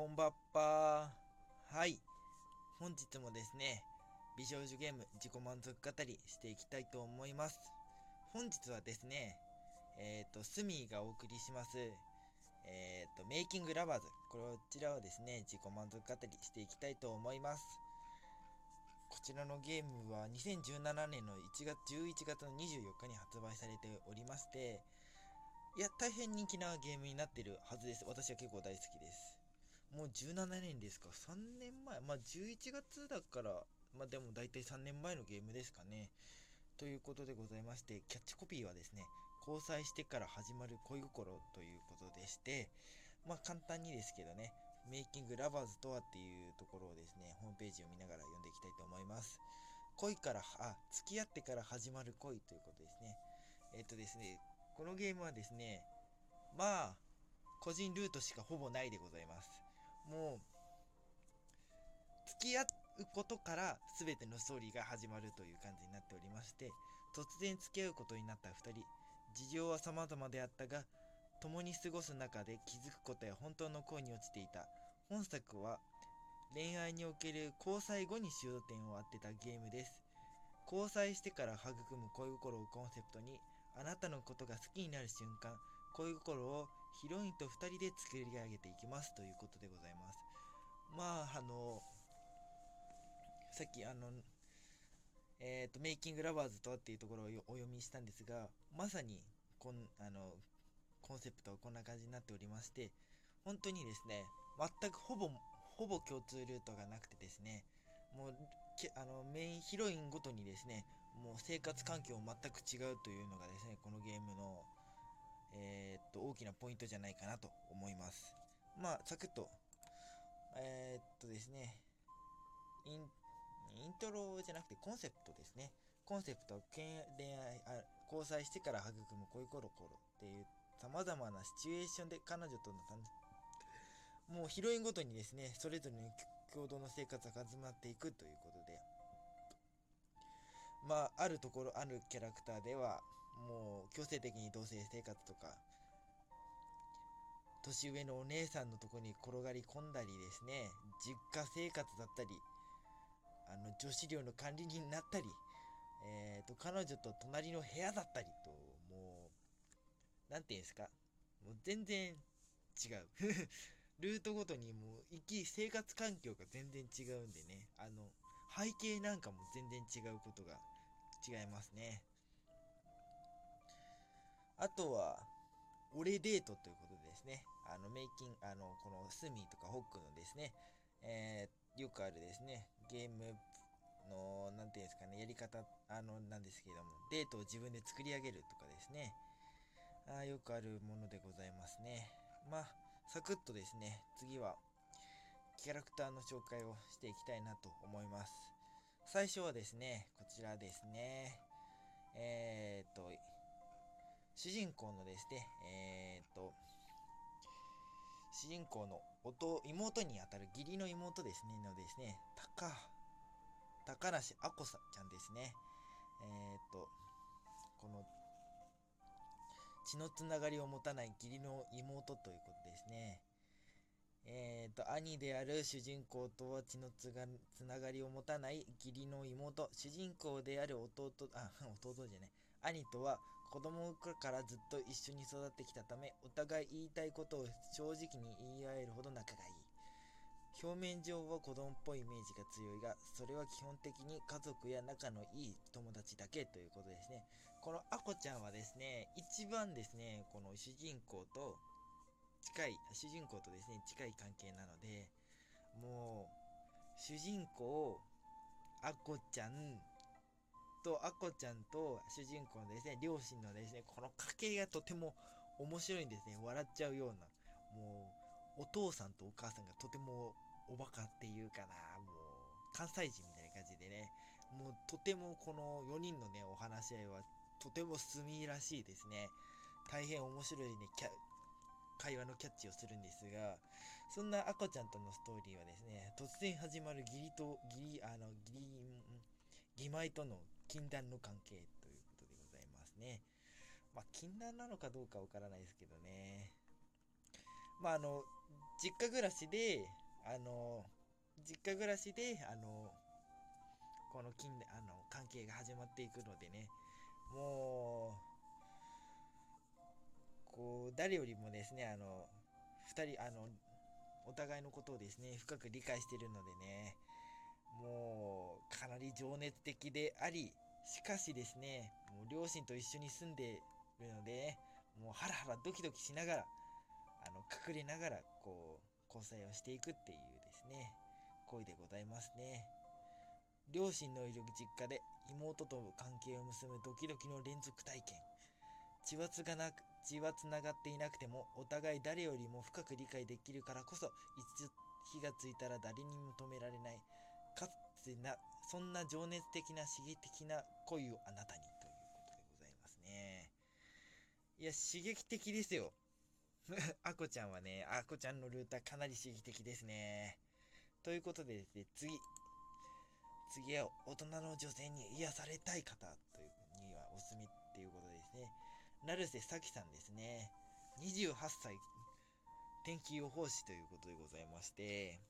こんばっぱはい。本日もですね美少女ゲーム自己満足語りしていきたいと思います。本日はですねえっ、ー、とスミーがお送りします。えっ、ー、とメイキングラバーズ。こちらをですね自己満足語りしていきたいと思います。こちらのゲームは2017年の1月11月の24日に発売されておりましていや、大変人気なゲームになってるはずです。私は結構大好きです。もう17年ですか ?3 年前。まあ11月だから、まあでも大体3年前のゲームですかね。ということでございまして、キャッチコピーはですね、交際してから始まる恋心ということでして、まあ簡単にですけどね、メイキングラバーズとはっていうところをですね、ホームページを見ながら読んでいきたいと思います。恋から、あ、付き合ってから始まる恋ということですね。えっ、とですね、このゲームはですね、まあ、個人ルートしかほぼないでございます。もう、付き合うことから全てのストーリーが始まるという感じになっておりまして、突然付き合うことになった2人、事情は様々であったが、共に過ごす中で気づくことや本当の恋に落ちていた。本作は恋愛における交際後に終点を当てたゲームです。交際してから育む恋心をコンセプトにあなたのことが好きになる瞬間、恋心をヒロインと2人で作り上げていきますということでございます。まあ、あの、さっきあの、えっ、ー、と、メイキングラバーズとはっていうところをお読みしたんですが、まさにこん、あの、コンセプトはこんな感じになっておりまして、本当にですね、全くほぼ、ほぼ共通ルートがなくてですね、もう、あのメインヒロインごとにですね、もう生活環境も全く違うというのがですね、このゲームの、えー、っと、大きなポイントじゃないかなと思います。まあ、サクッと、えー、っとですね、イン、イントロじゃなくてコンセプトですね。コンセプトは、恋愛あ、交際してから育む恋コロコロっていう様々なシチュエーションで彼女とのもうヒロインごとにですね、それぞれの共同の生活が始まっていくということで、まあ、あるところ、あるキャラクターでは、もう強制的に同棲生活とか、年上のお姉さんのとこに転がり込んだりですね、実家生活だったり、あの、女子寮の管理人になったり、えっ、ー、と、彼女と隣の部屋だったりと、もう、なんていうんですか、もう全然違う。ルートごとにもう生き、生活環境が全然違うんでね、あの、背景なんかも全然違うことが違いますね。あとは、俺デートということでですね、あの、メイキン、あの、このスミとかホックのですね、えー、よくあるですね、ゲームの、なんていうんですかね、やり方、あの、なんですけども、デートを自分で作り上げるとかですね、あよくあるものでございますね。まあ、サクッとですね、次は、キャラクターの紹介をしていきたいなと思います。最初はですね、こちらですね。えー、っと、主人公のですね、えー、っと、主人公の弟、妹にあたる義理の妹ですね、のですね、高、高梨あこさちゃんですね。えー、っと、この、血のつながりを持たない義理の妹ということですね。えっ、と、兄である主人公とは血のつがつながりを持たない義理の妹、主人公である弟、あ、弟じゃない、兄とは子供からずっと一緒に育ってきたため、お互い言いたいことを正直に言い合えるほど仲がいい。表面上は子供っぽいイメージが強いが、それは基本的に家族や仲のいい友達だけということですね。このアコちゃんはですね、一番ですね、この主人公と近い、主人公とですね、近い関係なので、もう、主人公、アコちゃんと、アコちゃんと主人公のですね、両親のですね、この家系がとても面白いんですね。笑っちゃうような。もう、お父さんとお母さんがとてもおバカっていうかな、もう、関西人みたいな感じでね、もうとてもこの4人のね、お話し合いはとてもすみらしいですね。大変面白いね、会話のキャッチをするんですが、そんなアコちゃんとのストーリーはですね、突然始まる義理と、義理、あの、義理、義妹との禁断の関係ということでございますね。まあ、禁断なのかどうかわからないですけどね。まあ、あの、実家暮らしであの実家暮らしであのこの近あの関係が始まっていくのでねもうこう誰よりもですねあの2人あのお互いのことをですね深く理解してるのでねもうかなり情熱的でありしかしですねもう両親と一緒に住んでいるのでもうハラハラドキドキしながらあの隠れながらこう交際をしていくっていうですね恋でございますね。両親のいる実家で妹と関係を結ぶドキドキの連続体験。血はつがなく血はつながっていなくてもお互い誰よりも深く理解できるからこそ一度火がついたら誰にも止められない。かつてなそんな情熱的な刺激的な恋をあなたにということでございますね。いや刺激的ですよ。あこちゃんはねあこちゃんのルーターかなり刺激的ですね。ということでですね次次は大人の女性に癒されたい方というにはおすすめっていうことですね。成瀬咲さんですね。28歳天気予報士ということでございまして。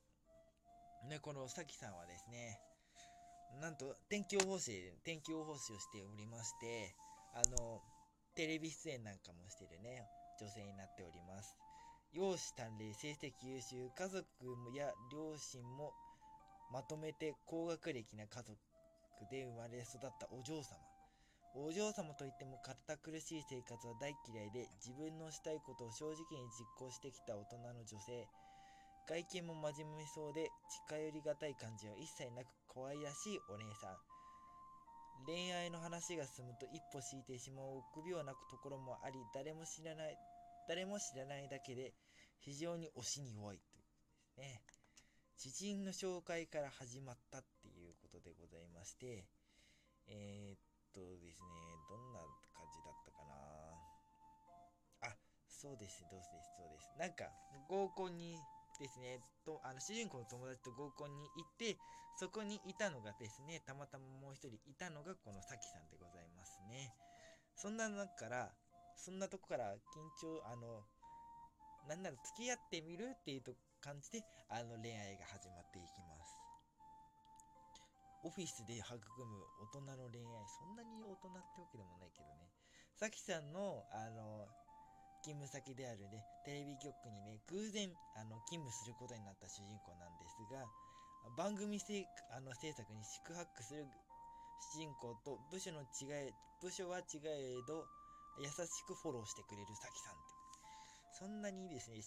ねこの咲さんはですねなんと天気予報士天気予報士をしておりましてあのテレビ出演なんかもしてるね女性になっております。容姿端麗成績優秀家族や両親もまとめて高学歴な家族で生まれ育ったお嬢様。お嬢様といっても堅苦しい生活は大嫌いで自分のしたいことを正直に実行してきた大人の女性。外見も真面目そうで近寄りがたい感じは一切なく可愛らしいお姉さん。恋愛の話が進むと一歩引いてしまう臆病なところもあり誰も知らない誰も知らないだけで非常に推しに弱いということですね。知人の紹介から始まったっていうことでございましてえー、っとですねどんな感じだったかな。あそうですどうですそうです。なんか合コンにですね。とあの主人公の友達と合コンに行ってそこにいたのがですねたまたまもう一人いたのがこのさきさんでございますね。そんな中からそんなとこから緊張あのなんなら付き合ってみるっていう感じであの恋愛が始まっていきます。オフィスで育む大人の恋愛そんなに大人ってわけでもないけどね。さきさんのあの勤務先であるね、テレビ局にね、偶然、あの、勤務することになった主人公なんですが、番組せあの制作に宿泊する主人公と部署の違い、部署は違えど、優しくフォローしてくれるさきさんって。そんなにですね、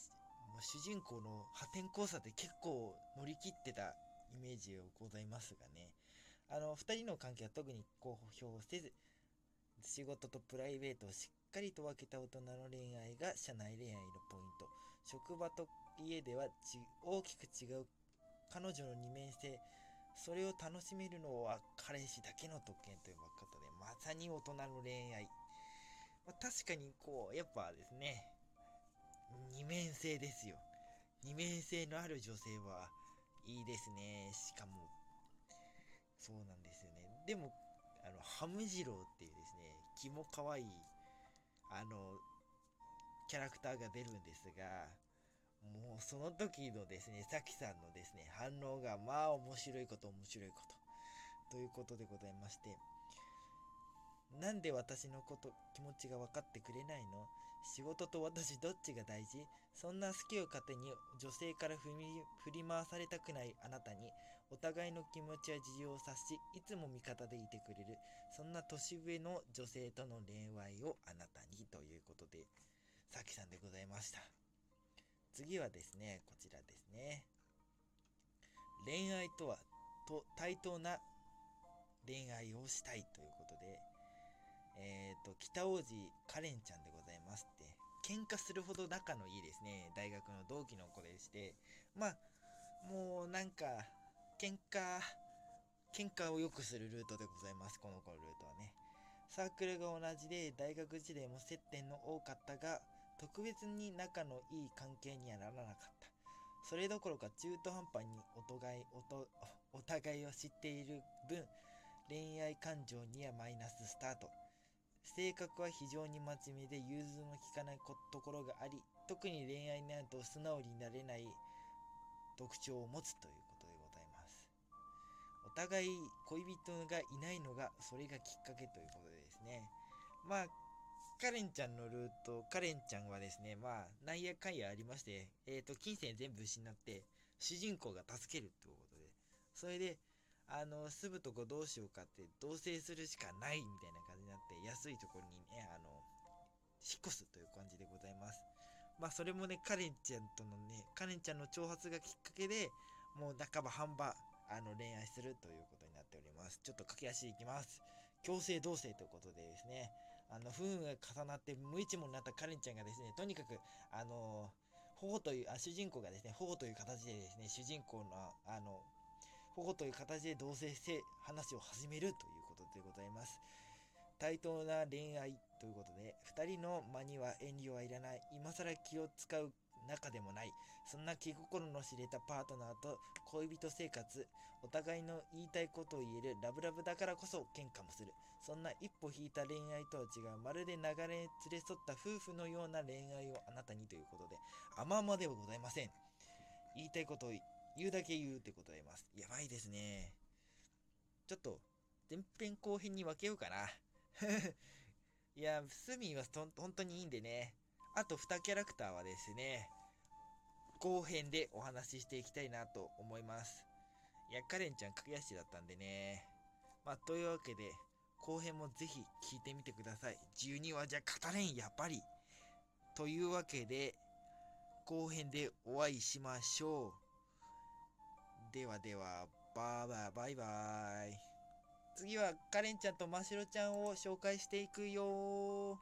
もう主人公の破天荒さで結構乗り切ってたイメージがございますがね、あの、二人の関係は特に公表せず、仕事とプライベートをしっかりと分けた大人の恋愛が社内恋愛のポイント。職場と家では大きく違う彼女の二面性。それを楽しめるのは彼氏だけの特権ということでまさに大人の恋愛、まあ、確かにこうやっぱですね。二面性ですよ。二面性のある女性はいいですね。しかも。そうなんですよね。でもあのハムジローっていうですね気も可愛いあの、キャラクターが出るんですが、もうその時のですね、さきさんのですね、反応がまあ面白いこと面白いこと。ということでございまして、なんで私のこと、気持ちが分かってくれないの？仕事と私どっちが大事？そんな好きを糧に女性から振り回されたくないあなたにお互いの気持ちや事情を察しいつも味方でいてくれるそんな年上の女性との恋愛をあなたにということでさきさんでございました。次はですねこちらですね。恋愛とはと対等な恋愛をしたいということえっ、ー、と、北王子カレンちゃんでございますって、喧嘩するほど仲のいいですね、大学の同期の子でして、まあ、もうなんか、喧嘩、喧嘩を良くするルートでございます、この子のルートはね。サークルが同じで、大学時代も接点の多かったが、特別に仲のいい関係にはならなかった。それどころか中途半端にお互いお互いを知っている分、恋愛感情にはマイナススタート。性格は非常に真面目で融通の利かないところがあり特に恋愛になると素直になれない特徴を持つということでございます。お互い恋人がいないのがそれがきっかけということでですね。まあカレンちゃんのルートカレンちゃんはですねまあなんやかんやありましてえっ、ー、と金銭全部失って主人公が助けるということでそれであの住むとこどうしようかって同棲するしかないみたいな安いところにねあの引っ越すという感じでございます。まあそれもねカレンちゃんとのねカレンちゃんの挑発がきっかけでもう半ば半ばあの恋愛するということになっております。ちょっと駆け足いきます。強制同棲ということでですね。あの不運が重なって無一文になったカレンちゃんがですねとにかくあの保護というあ主人公がですね保護という形でですね主人公のあの保護という形で同棲して話を始めるということでございます。対等な恋愛ということで2人の間には遠慮はいらない。今更気を使う仲でもない。そんな気心の知れたパートナーと恋人生活。お互いの言いたいことを言える。ラブラブだからこそ喧嘩もする。そんな一歩引いた恋愛とは違う。まるで流れ連れ添った夫婦のような恋愛をあなたにということで甘々ではございません。言いたいことを言うだけ言うってことでございます。やばいですね。ちょっと前編後編に分けようかな。いやスミは本当にいいんでねあと2キャラクターはですね後編でお話ししていきたいなと思いますいやカレンちゃん駆け足だったんでねまあというわけで後編もぜひ聞いてみてください。12話じゃ語れん、やっぱり。というわけで、後編でお会いしましょう。ではでは、バーバーバイバイ。次はカレンちゃんとましろちゃんを紹介していくよ